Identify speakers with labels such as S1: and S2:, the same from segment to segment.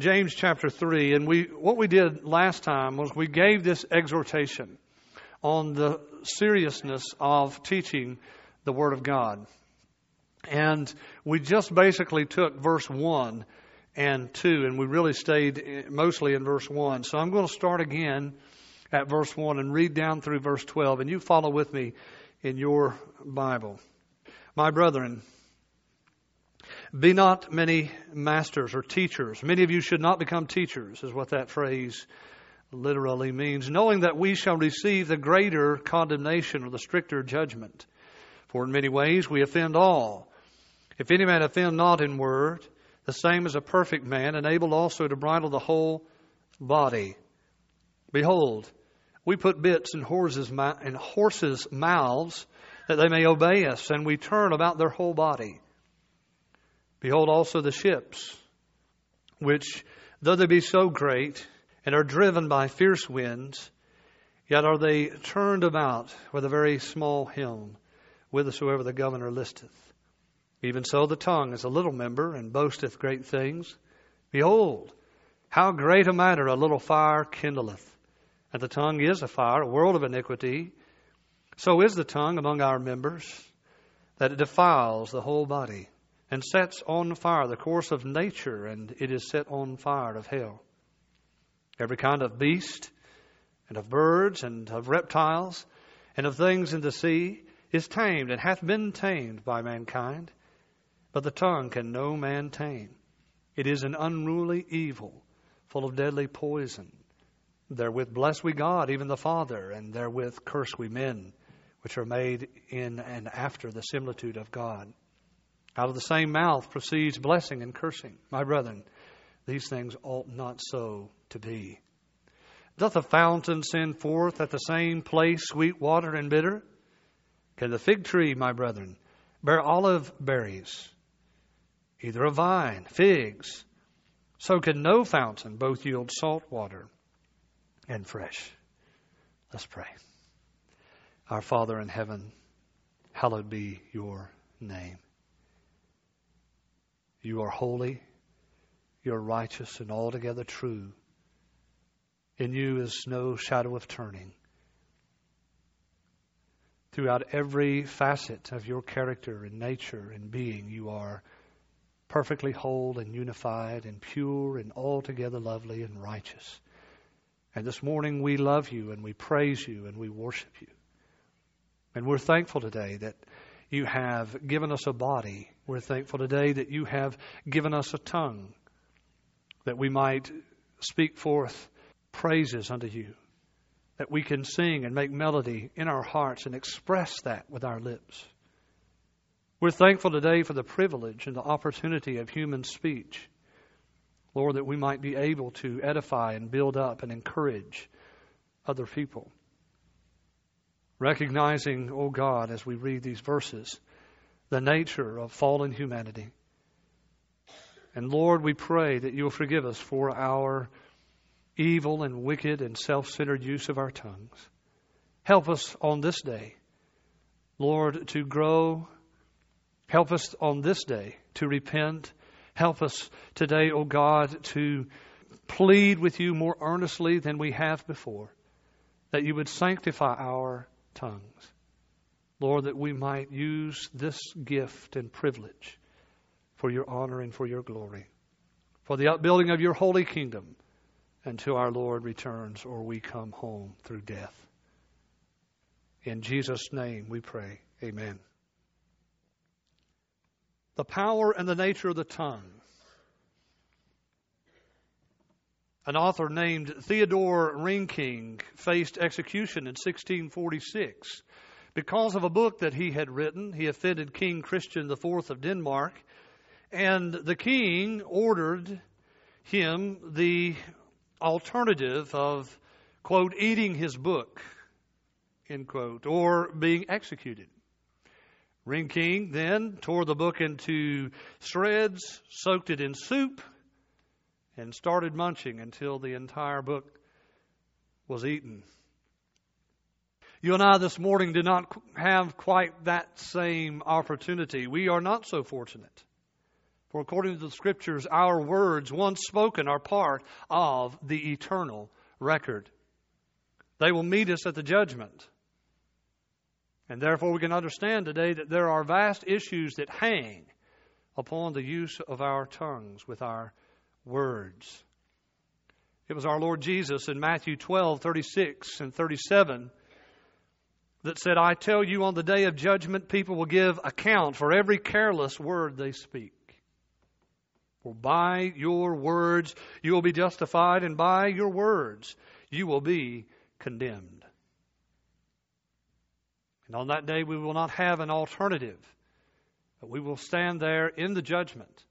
S1: James chapter 3. And we, what we did last time was we gave this exhortation on the seriousness of teaching the Word of God. And we just basically took verse 1 and 2, and we really stayed mostly in verse 1. So I'm going to start again at verse 1 and read down through verse 12, and you follow with me in your Bible. My brethren, be not many masters or teachers. Many of you should not become teachers, is what that phrase literally means, knowing that we shall receive the greater condemnation or the stricter judgment. For in many ways we offend all. If any man offend not in word, the same as a perfect man, and able also to bridle the whole body. Behold, we put bits in horses' in horses' mouths that they may obey us, and we turn about their whole body. Behold also the ships, which, though they be so great, and are driven by fierce winds, yet are they turned about with a very small helm, whithersoever the governor listeth. Even so the tongue is a little member, and boasteth great things. Behold, how great a matter a little fire kindleth. And the tongue is a fire, a world of iniquity. So is the tongue among our members, that it defiles the whole body, and sets on fire the course of nature, and it is set on fire of hell. Every kind of beast, and of birds, and of reptiles, and of things in the sea, is tamed, and hath been tamed by mankind. But the tongue can no man tame. It is an unruly evil, full of deadly poison. Therewith bless we God, even the Father, and therewith curse we men, which are made in and after the similitude of God. Out of the same mouth proceeds blessing and cursing. My brethren, these things ought not so to be. Doth a fountain send forth at the same place sweet water and bitter? Can the fig tree, my brethren, bear olive berries? Either a vine, figs. So can no fountain both yield salt water and fresh. Let's pray. Our Father in heaven, hallowed be your name. You are holy, you are righteous, and altogether true. In you is no shadow of turning. Throughout every facet of your character and nature and being, you are perfectly whole and unified and pure and altogether lovely and righteous. And this morning we love you and we praise you and we worship you. And we're thankful today that you have given us a body. We're thankful today that you have given us a tongue that we might speak forth praises unto you, that we can sing and make melody in our hearts and express that with our lips. We're thankful today for the privilege and the opportunity of human speech. Lord, that we might be able to edify and build up and encourage other people. Recognizing, O oh God, as we read these verses, the nature of fallen humanity. And Lord, we pray that you'll forgive us for our evil and wicked and self centered use of our tongues. Help us on this day, Lord, to grow. Help us on this day to repent Help us today, O oh God, to plead with you more earnestly than we have before, that you would sanctify our tongues. Lord, that we might use this gift and privilege for your honor and for your glory, for the upbuilding of your holy kingdom until our Lord returns or we come home through death. In Jesus' name we pray. Amen the power and the nature of the tongue. An author named Theodore Reinking faced execution in 1646 because of a book that he had written. He offended King Christian IV of Denmark, and the king ordered him the alternative of, quote, eating his book, end quote, or being executed. Reinking then tore the book into shreds, soaked it in soup, and started munching until the entire book was eaten. You and I this morning did not have quite that same opportunity. We are not so fortunate. For according to the Scriptures, our words, once spoken, are part of the eternal record. They will meet us at the judgment. And therefore, we can understand today that there are vast issues that hang upon the use of our tongues with our words. It was our Lord Jesus in Matthew 12, 36 and 37 that said, I tell you, on the day of judgment, people will give account for every careless word they speak. For by your words you will be justified, and by your words you will be condemned. And on that day we will not have an alternative, but we will stand there in the judgment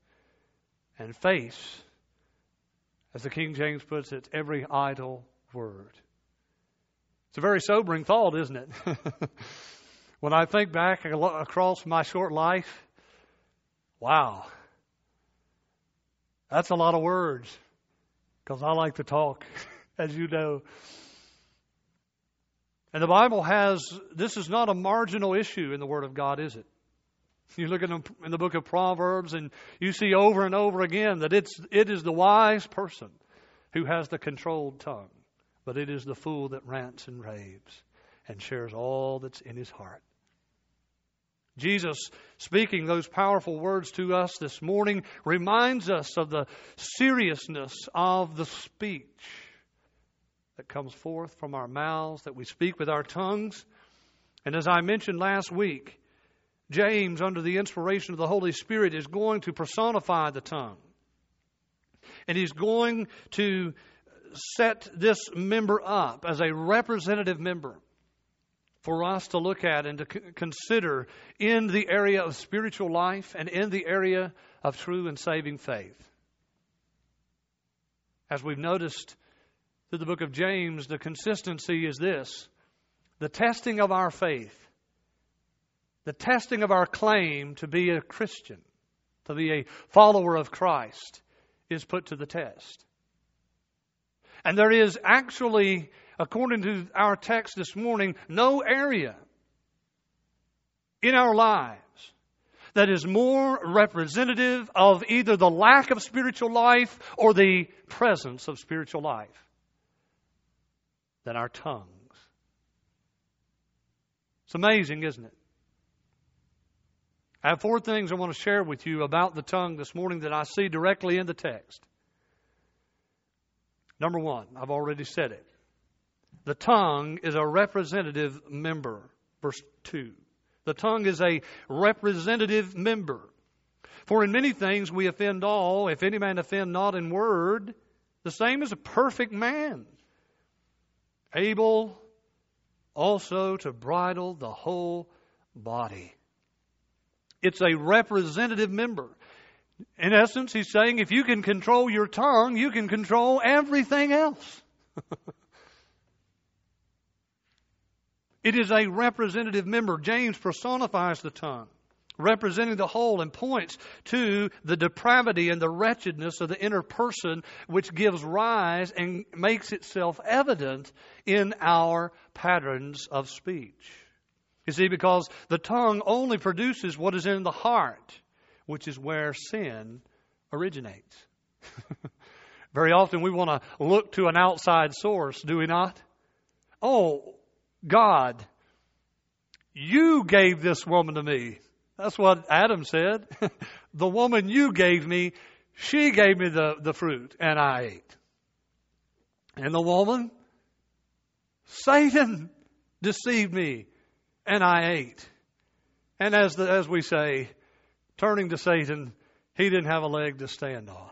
S1: and face as the King James puts it, every idle word. It's a very sobering thought, isn't it? when I think back across my short life, wow, that's a lot of words because I like to talk, as you know. And the Bible has, this is not a marginal issue in the Word of God, is it? You look at them in the book of Proverbs and you see over and over again that it's, it is the wise person who has the controlled tongue, but it is the fool that rants and raves and shares all that's in his heart. Jesus, speaking those powerful words to us this morning, reminds us of the seriousness of the speech that comes forth from our mouths, that we speak with our tongues. And as I mentioned last week, James, under the inspiration of the Holy Spirit, is going to personify the tongue. And he's going to set this member up as a representative member for us to look at and to consider in the area of spiritual life and in the area of true and saving faith. As we've noticed through the book of James, the consistency is this the testing of our faith the testing of our claim to be a Christian, to be a follower of Christ, is put to the test. And there is actually, according to our text this morning, no area in our lives that is more representative of either the lack of spiritual life or the presence of spiritual life than our tongues. It's amazing, isn't it? I have four things I want to share with you about the tongue this morning that I see directly in the text. Number one, I've already said it. The tongue is a representative member. Verse 2. The tongue is a representative member. For in many things we offend all. If any man offend not in word, the same is a perfect man, able also to bridle the whole body. It's a representative member. In essence, he's saying if you can control your tongue, you can control everything else. it is a representative member. James personifies the tongue, representing the whole, and points to the depravity and the wretchedness of the inner person, which gives rise and makes itself evident in our patterns of speech. You see, because the tongue only produces what is in the heart, which is where sin originates. Very often we want to look to an outside source, do we not? Oh, God, you gave this woman to me. That's what Adam said. the woman you gave me, she gave me the, the fruit, and I ate. And the woman, Satan deceived me and I ate. And as, the, as we say, turning to Satan, he didn't have a leg to stand on.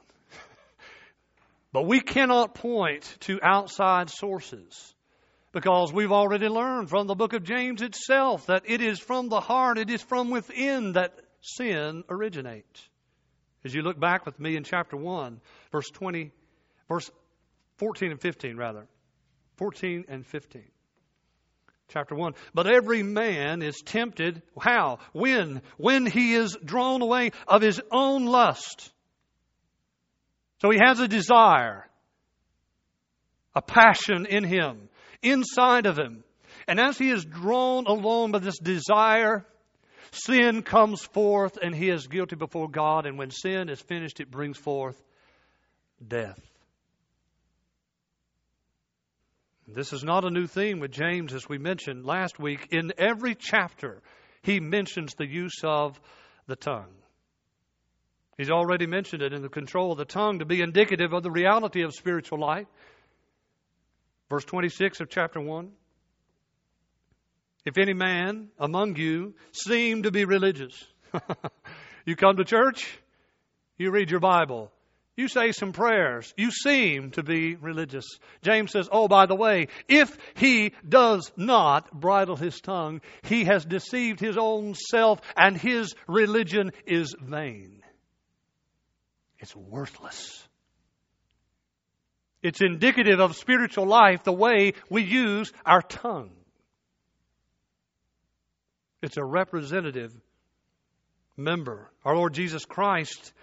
S1: but we cannot point to outside sources because we've already learned from the book of James itself that it is from the heart, it is from within that sin originates. As you look back with me in chapter 1, verse 20, verse 14 and 15, rather. 14 and 15 chapter 1. But every man is tempted. How? When? When he is drawn away of his own lust. So he has a desire, a passion in him, inside of him. And as he is drawn along by this desire, sin comes forth and he is guilty before God. And when sin is finished, it brings forth death. This is not a new theme with James, as we mentioned last week. In every chapter, he mentions the use of the tongue. He's already mentioned it in the control of the tongue to be indicative of the reality of spiritual life. Verse 26 of chapter 1. If any man among you seem to be religious, you come to church, you read your Bible, you say some prayers. You seem to be religious. James says, Oh, by the way, if he does not bridle his tongue, he has deceived his own self and his religion is vain. It's worthless. It's indicative of spiritual life the way we use our tongue. It's a representative member. Our Lord Jesus Christ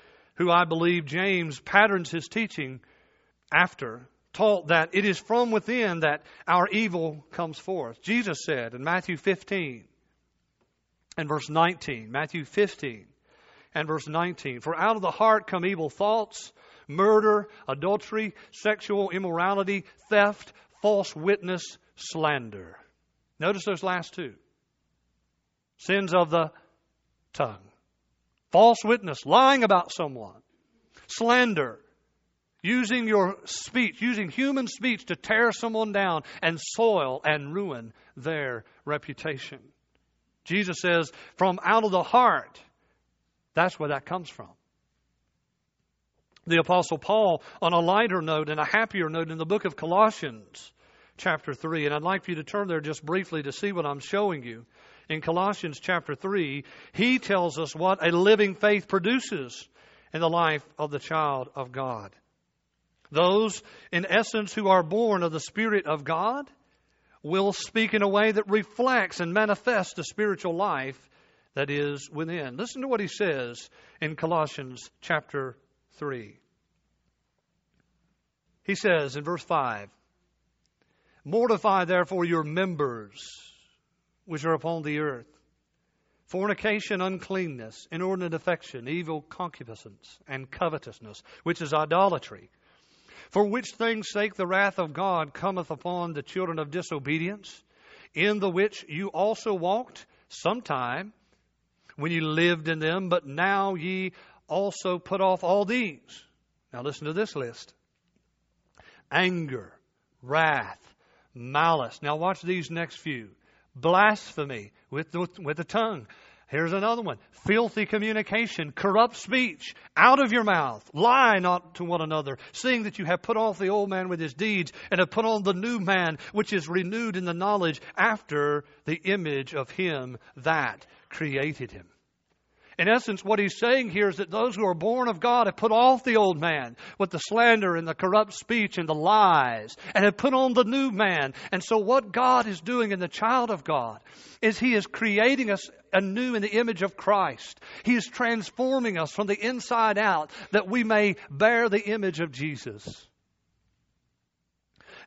S1: who I believe James patterns his teaching after, taught that it is from within that our evil comes forth. Jesus said in Matthew 15 and verse 19, Matthew 15 and verse 19, For out of the heart come evil thoughts, murder, adultery, sexual immorality, theft, false witness, slander. Notice those last two sins of the tongue false witness, lying about someone, slander, using your speech, using human speech to tear someone down and soil and ruin their reputation. Jesus says, from out of the heart, that's where that comes from. The Apostle Paul, on a lighter note and a happier note in the book of Colossians, chapter 3, and I'd like for you to turn there just briefly to see what I'm showing you in Colossians chapter 3, he tells us what a living faith produces in the life of the child of God. Those, in essence, who are born of the Spirit of God will speak in a way that reflects and manifests the spiritual life that is within. Listen to what he says in Colossians chapter 3. He says in verse 5 Mortify therefore your members which are upon the earth fornication, uncleanness, inordinate affection, evil concupiscence, and covetousness, which is idolatry. For which things' sake the wrath of God cometh upon the children of disobedience, in the which you also walked sometime when you lived in them, but now ye also put off all these. Now listen to this list anger, wrath, malice. Now watch these next few blasphemy with the, with the tongue. Here's another one filthy communication, corrupt speech, out of your mouth. Lie not to one another, seeing that you have put off the old man with his deeds, and have put on the new man, which is renewed in the knowledge after the image of him that created him. In essence, what he's saying here is that those who are born of God have put off the old man with the slander and the corrupt speech and the lies and have put on the new man. And so, what God is doing in the child of God is he is creating us anew in the image of Christ. He is transforming us from the inside out that we may bear the image of Jesus.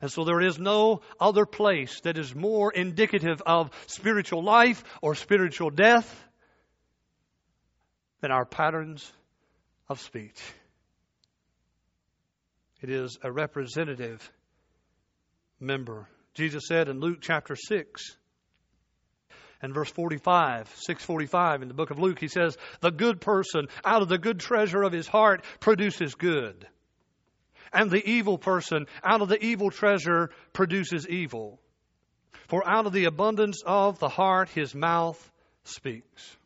S1: And so there is no other place that is more indicative of spiritual life or spiritual death than our patterns of speech. It is a representative member. Jesus said in Luke chapter 6 and verse 45, 645 in the book of Luke, he says, The good person out of the good treasure of his heart produces good. And the evil person out of the evil treasure produces evil. For out of the abundance of the heart his mouth speaks.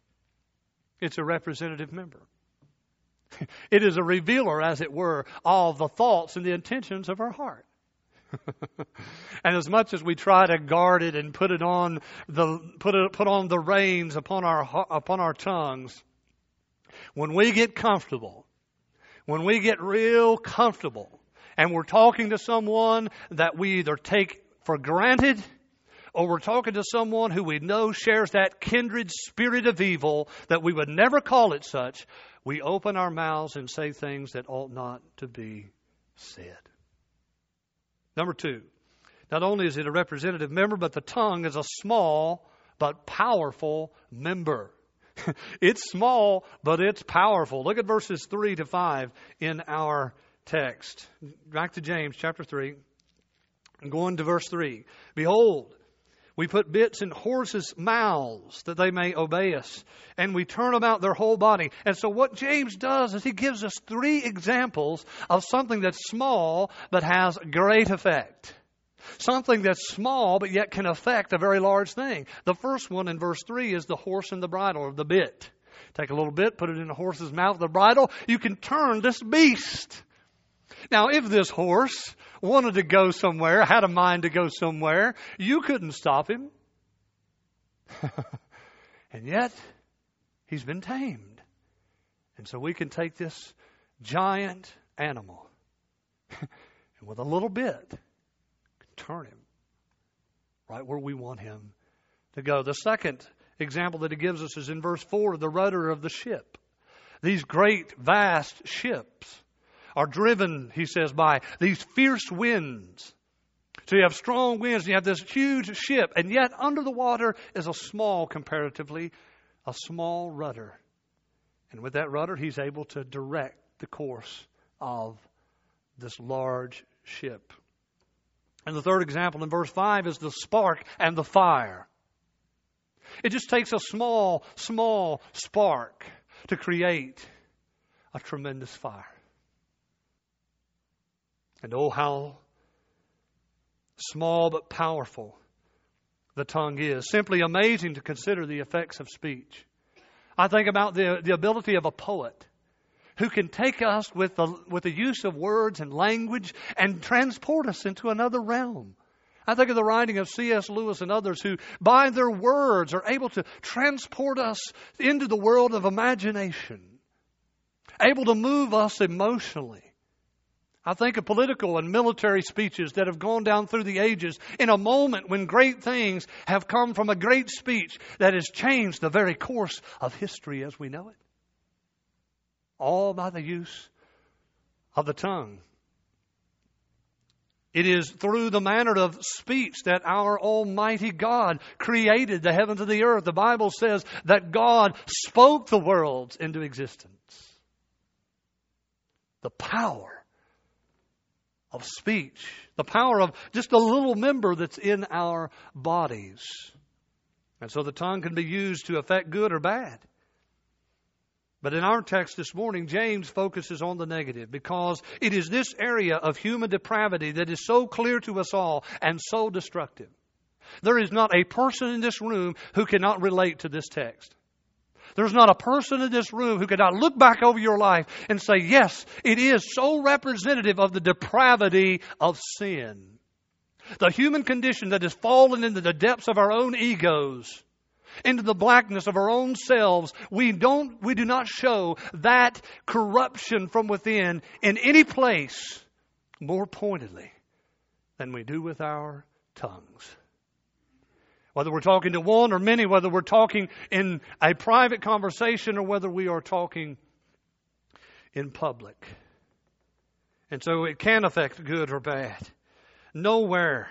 S1: It's a representative member. It is a revealer, as it were, of the thoughts and the intentions of our heart. and as much as we try to guard it and put it on the put it put on the reins upon our upon our tongues, when we get comfortable, when we get real comfortable, and we're talking to someone that we either take for granted or we're talking to someone who we know shares that kindred spirit of evil that we would never call it such, we open our mouths and say things that ought not to be said. Number two, not only is it a representative member, but the tongue is a small but powerful member. it's small, but it's powerful. Look at verses 3 to 5 in our text. Back to James chapter 3. I'm going to verse 3. Behold, we put bits in horses' mouths that they may obey us, and we turn about their whole body. And so, what James does is he gives us three examples of something that's small but has great effect. Something that's small but yet can affect a very large thing. The first one in verse 3 is the horse and the bridle, or the bit. Take a little bit, put it in the horse's mouth, the bridle. You can turn this beast. Now, if this horse wanted to go somewhere, had a mind to go somewhere, you couldn't stop him. and yet, he's been tamed. And so we can take this giant animal and with a little bit, turn him right where we want him to go. The second example that he gives us is in verse 4 the rudder of the ship. These great, vast ships are driven, he says, by these fierce winds. So you have strong winds, you have this huge ship, and yet under the water is a small, comparatively, a small rudder. And with that rudder, he's able to direct the course of this large ship. And the third example in verse 5 is the spark and the fire. It just takes a small, small spark to create a tremendous fire. And oh, how small but powerful the tongue is. Simply amazing to consider the effects of speech. I think about the, the ability of a poet who can take us with the, with the use of words and language and transport us into another realm. I think of the writing of C.S. Lewis and others who, by their words, are able to transport us into the world of imagination, able to move us emotionally. I think of political and military speeches that have gone down through the ages in a moment when great things have come from a great speech that has changed the very course of history as we know it. All by the use of the tongue. It is through the manner of speech that our Almighty God created the heavens and the earth. The Bible says that God spoke the worlds into existence. The power of speech, the power of just a little member that's in our bodies. And so the tongue can be used to affect good or bad. But in our text this morning, James focuses on the negative because it is this area of human depravity that is so clear to us all and so destructive. There is not a person in this room who cannot relate to this text. There's not a person in this room who cannot look back over your life and say, yes, it is so representative of the depravity of sin. The human condition that has fallen into the depths of our own egos, into the blackness of our own selves, we don't, we do not show that corruption from within in any place more pointedly than we do with our tongues. Whether we're talking to one or many, whether we're talking in a private conversation or whether we are talking in public. And so it can affect good or bad. Nowhere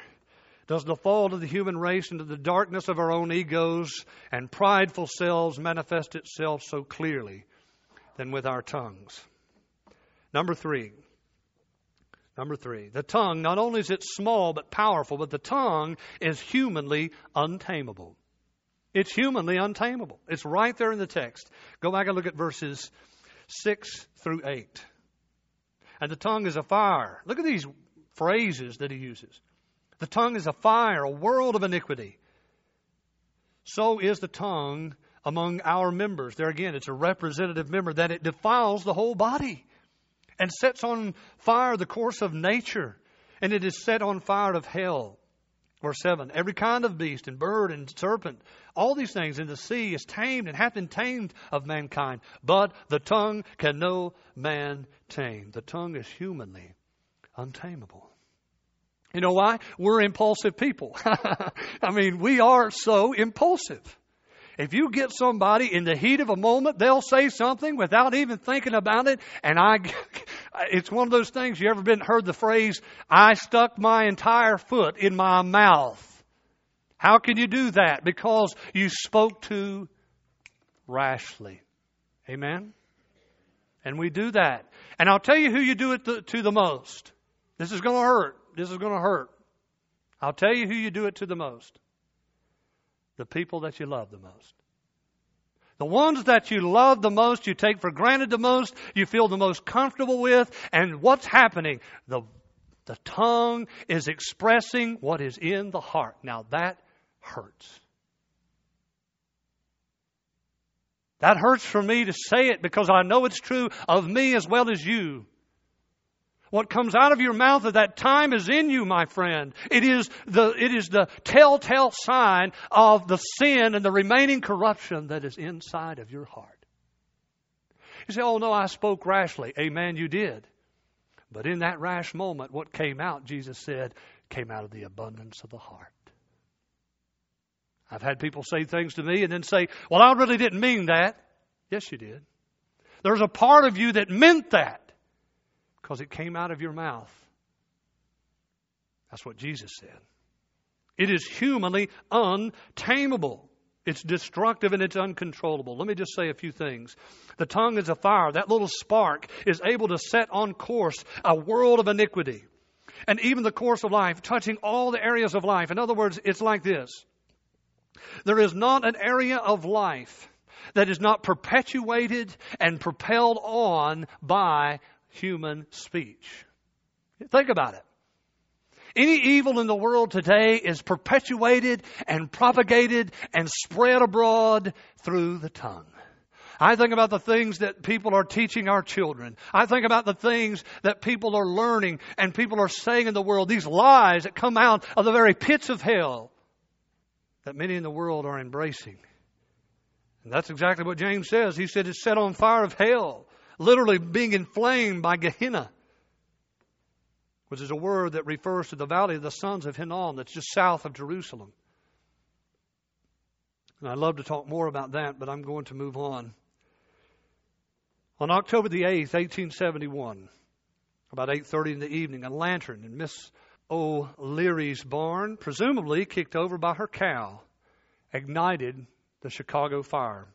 S1: does the fall of the human race into the darkness of our own egos and prideful selves manifest itself so clearly than with our tongues. Number three, Number three, the tongue, not only is it small but powerful, but the tongue is humanly untamable. It's humanly untamable. It's right there in the text. Go back and look at verses 6 through 8. And the tongue is a fire. Look at these phrases that he uses. The tongue is a fire, a world of iniquity. So is the tongue among our members. There again, it's a representative member that it defiles the whole body and sets on fire the course of nature, and it is set on fire of hell. Verse 7 Every kind of beast and bird and serpent, all these things in the sea is tamed and hath been tamed of mankind, but the tongue can no man tame. The tongue is humanly untamable. You know why? We're impulsive people. I mean, we are so impulsive. If you get somebody in the heat of a moment, they'll say something without even thinking about it. And I, it's one of those things you ever been heard the phrase, I stuck my entire foot in my mouth. How can you do that? Because you spoke too rashly. Amen? And we do that. And I'll tell you who you do it to, to the most. This is going to hurt. This is going to hurt. I'll tell you who you do it to the most. The people that you love the most. The ones that you love the most, you take for granted the most, you feel the most comfortable with, and what's happening? The, the tongue is expressing what is in the heart. Now that hurts. That hurts for me to say it because I know it's true of me as well as you. What comes out of your mouth at that time is in you, my friend. It is the, it is the telltale sign of the sin and the remaining corruption that is inside of your heart. You say, oh no, I spoke rashly. Amen, you did. But in that rash moment, what came out, Jesus said, came out of the abundance of the heart. I've had people say things to me and then say, Well, I really didn't mean that. Yes, you did. There's a part of you that meant that because it came out of your mouth. That's what Jesus said. It is humanly untamable. It's destructive and it's uncontrollable. Let me just say a few things. The tongue is a fire. That little spark is able to set on course a world of iniquity and even the course of life, touching all the areas of life. In other words, it's like this there is not an area of life that is not perpetuated and propelled on by human speech. Think about it. Any evil in the world today is perpetuated and propagated and spread abroad through the tongue. I think about the things that people are teaching our children. I think about the things that people are learning and people are saying in the world, these lies that come out of the very pits of hell that many in the world are embracing. And that's exactly what James says. He said it's set on fire of hell, literally being inflamed by Gehenna, which is a word that refers to the valley of the sons of Hinnom that's just south of Jerusalem. And I'd love to talk more about that, but I'm going to move on. On October the 8th, 1871, about 8:30 in the evening, a lantern in Miss O'Leary's barn, presumably kicked over by her cow, ignited the Chicago fire.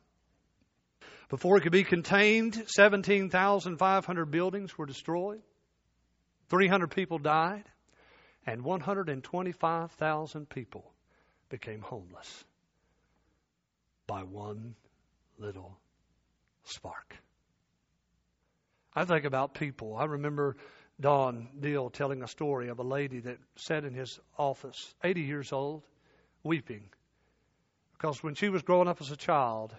S1: Before it could be contained, 17,500 buildings were destroyed, 300 people died, and 125,000 people became homeless by one little spark. I think about people. I remember Don Deal telling a story of a lady that sat in his office, 80 years old, weeping. Because when she was growing up as a child,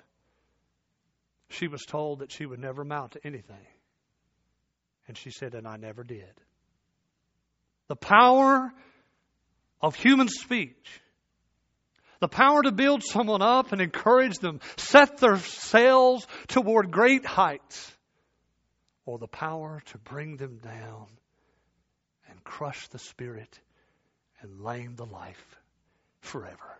S1: she was told that she would never amount to anything. And she said, and I never did. The power of human speech, the power to build someone up and encourage them, set their sails toward great heights or the power to bring them down and crush the spirit and lame the life forever.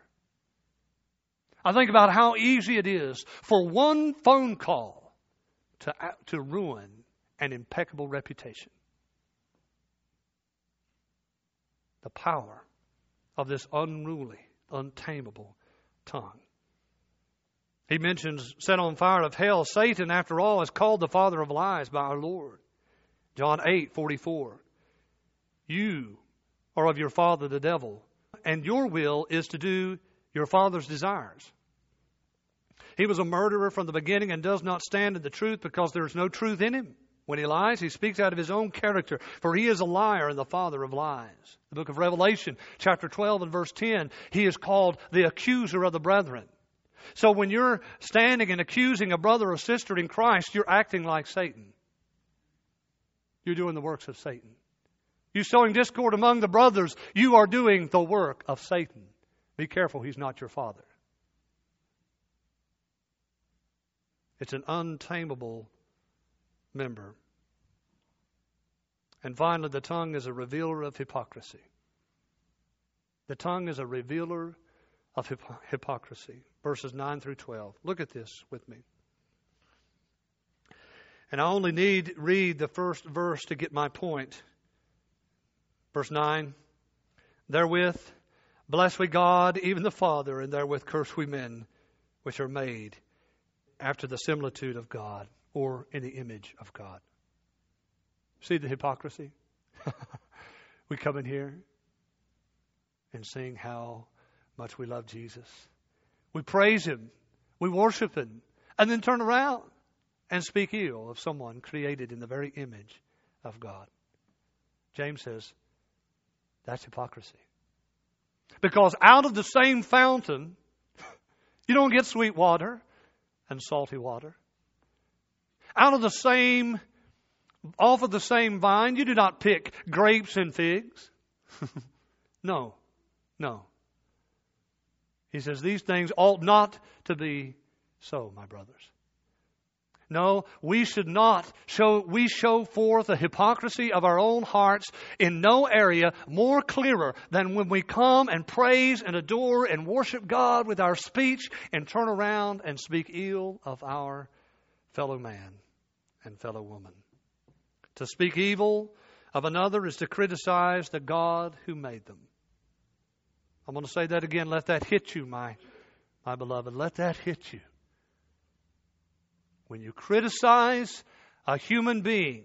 S1: I think about how easy it is for one phone call to, to ruin an impeccable reputation. The power of this unruly, untamable tongue. He mentions set on fire of hell. Satan, after all, is called the father of lies by our Lord. John 8, 44. You are of your father the devil, and your will is to do your father's desires. He was a murderer from the beginning and does not stand in the truth because there is no truth in him. When he lies, he speaks out of his own character, for he is a liar and the father of lies. The book of Revelation, chapter 12 and verse 10, he is called the accuser of the brethren. So when you're standing and accusing a brother or sister in Christ, you're acting like Satan. You're doing the works of Satan. You're sowing discord among the brothers, you are doing the work of Satan. Be careful, he's not your father. It's an untamable member. And finally, the tongue is a revealer of hypocrisy. The tongue is a revealer of hypocrisy. Verses 9 through 12. Look at this with me. And I only need read the first verse to get my point. Verse 9. Therewith bless we God, even the Father, and therewith curse we men, which are made after the similitude of God or in the image of God. See the hypocrisy? we come in here and sing how much we love Jesus. We praise Him. We worship Him. And then turn around and speak ill of someone created in the very image of God. James says that's hypocrisy. Because out of the same fountain, you don't get sweet water and salty water. Out of the same, off of the same vine, you do not pick grapes and figs. no, no. He says, These things ought not to be so, my brothers. No, we should not show, we show forth the hypocrisy of our own hearts in no area more clearer than when we come and praise and adore and worship God with our speech and turn around and speak ill of our fellow man and fellow woman. To speak evil of another is to criticize the God who made them. I'm going to say that again. Let that hit you, my, my beloved. Let that hit you. When you criticize a human being,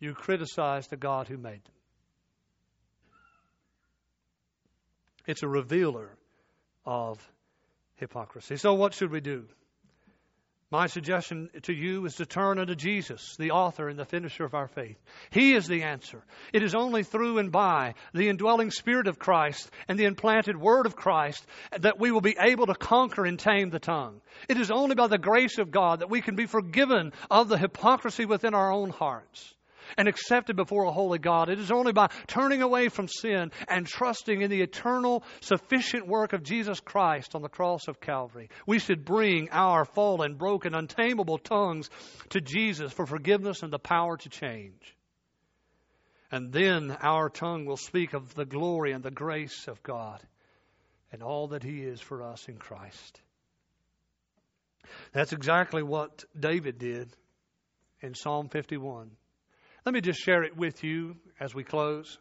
S1: you criticize the God who made them. It's a revealer of hypocrisy. So, what should we do? My suggestion to you is to turn unto Jesus, the author and the finisher of our faith. He is the answer. It is only through and by the indwelling Spirit of Christ and the implanted Word of Christ that we will be able to conquer and tame the tongue. It is only by the grace of God that we can be forgiven of the hypocrisy within our own hearts and accepted before a holy God. It is only by turning away from sin and trusting in the eternal, sufficient work of Jesus Christ on the cross of Calvary. We should bring our fallen, broken, untamable tongues to Jesus for forgiveness and the power to change. And then our tongue will speak of the glory and the grace of God and all that He is for us in Christ. That's exactly what David did in Psalm 51. Let me just share it with you as we close.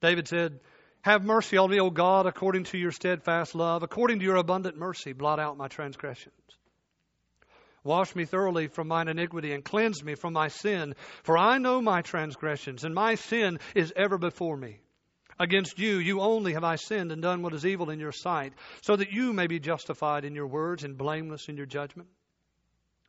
S1: David said, Have mercy on me, O God, according to your steadfast love, according to your abundant mercy, blot out my transgressions. Wash me thoroughly from mine iniquity and cleanse me from my sin, for I know my transgressions, and my sin is ever before me. Against you, you only have I sinned and done what is evil in your sight, so that you may be justified in your words and blameless in your judgment.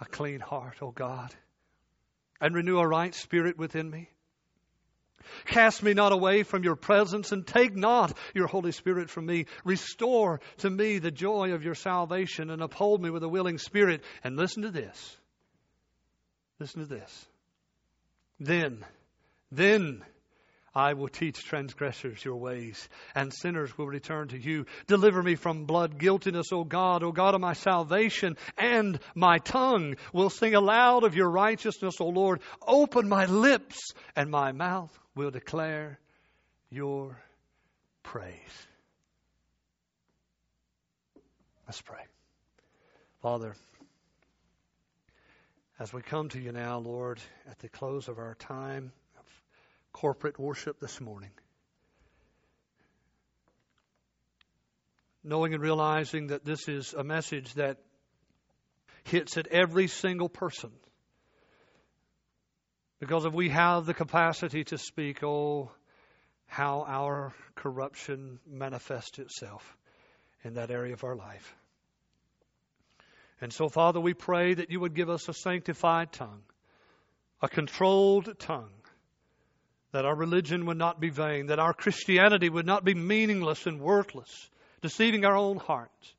S1: a clean heart, O God, and renew a right spirit within me. Cast me not away from your presence and take not your Holy Spirit from me. Restore to me the joy of your salvation and uphold me with a willing spirit. And listen to this. Listen to this. Then, then I will teach transgressors your ways, and sinners will return to you. Deliver me from blood guiltiness, O God, O God of my salvation, and my tongue will sing aloud of your righteousness, O Lord. Open my lips, and my mouth will declare your praise. Let's pray. Father, as we come to you now, Lord, at the close of our time, corporate worship this morning. Knowing and realizing that this is a message that hits at every single person. Because if we have the capacity to speak, oh, how our corruption manifests itself in that area of our life. And so, Father, we pray that you would give us a sanctified tongue, a controlled tongue, that our religion would not be vain, that our Christianity would not be meaningless and worthless, deceiving our own hearts,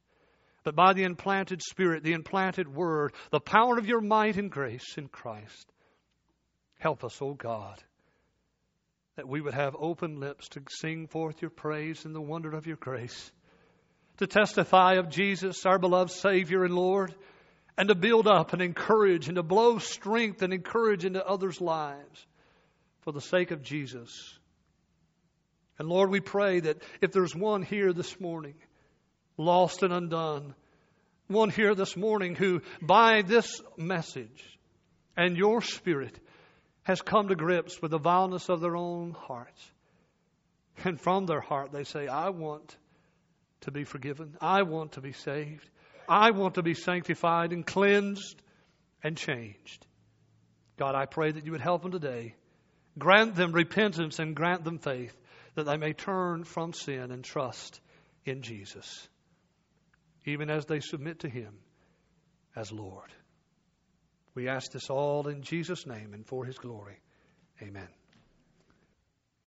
S1: but by the implanted Spirit, the implanted Word, the power of your might and grace in Christ. Help us, O God, that we would have open lips to sing forth your praise and the wonder of your grace, to testify of Jesus, our beloved Savior and Lord, and to build up and encourage and to blow strength and encourage into others' lives for the sake of Jesus. And Lord, we pray that if there's one here this morning, lost and undone, one here this morning who, by this message and your Spirit, has come to grips with the vileness of their own hearts. And from their heart, they say, I want to be forgiven. I want to be saved. I want to be sanctified and cleansed and changed. God, I pray that you would help them today. Grant them repentance and grant them faith that they may turn from sin and trust in Jesus, even as they submit to Him as Lord. We ask this all in Jesus' name and for His glory. Amen.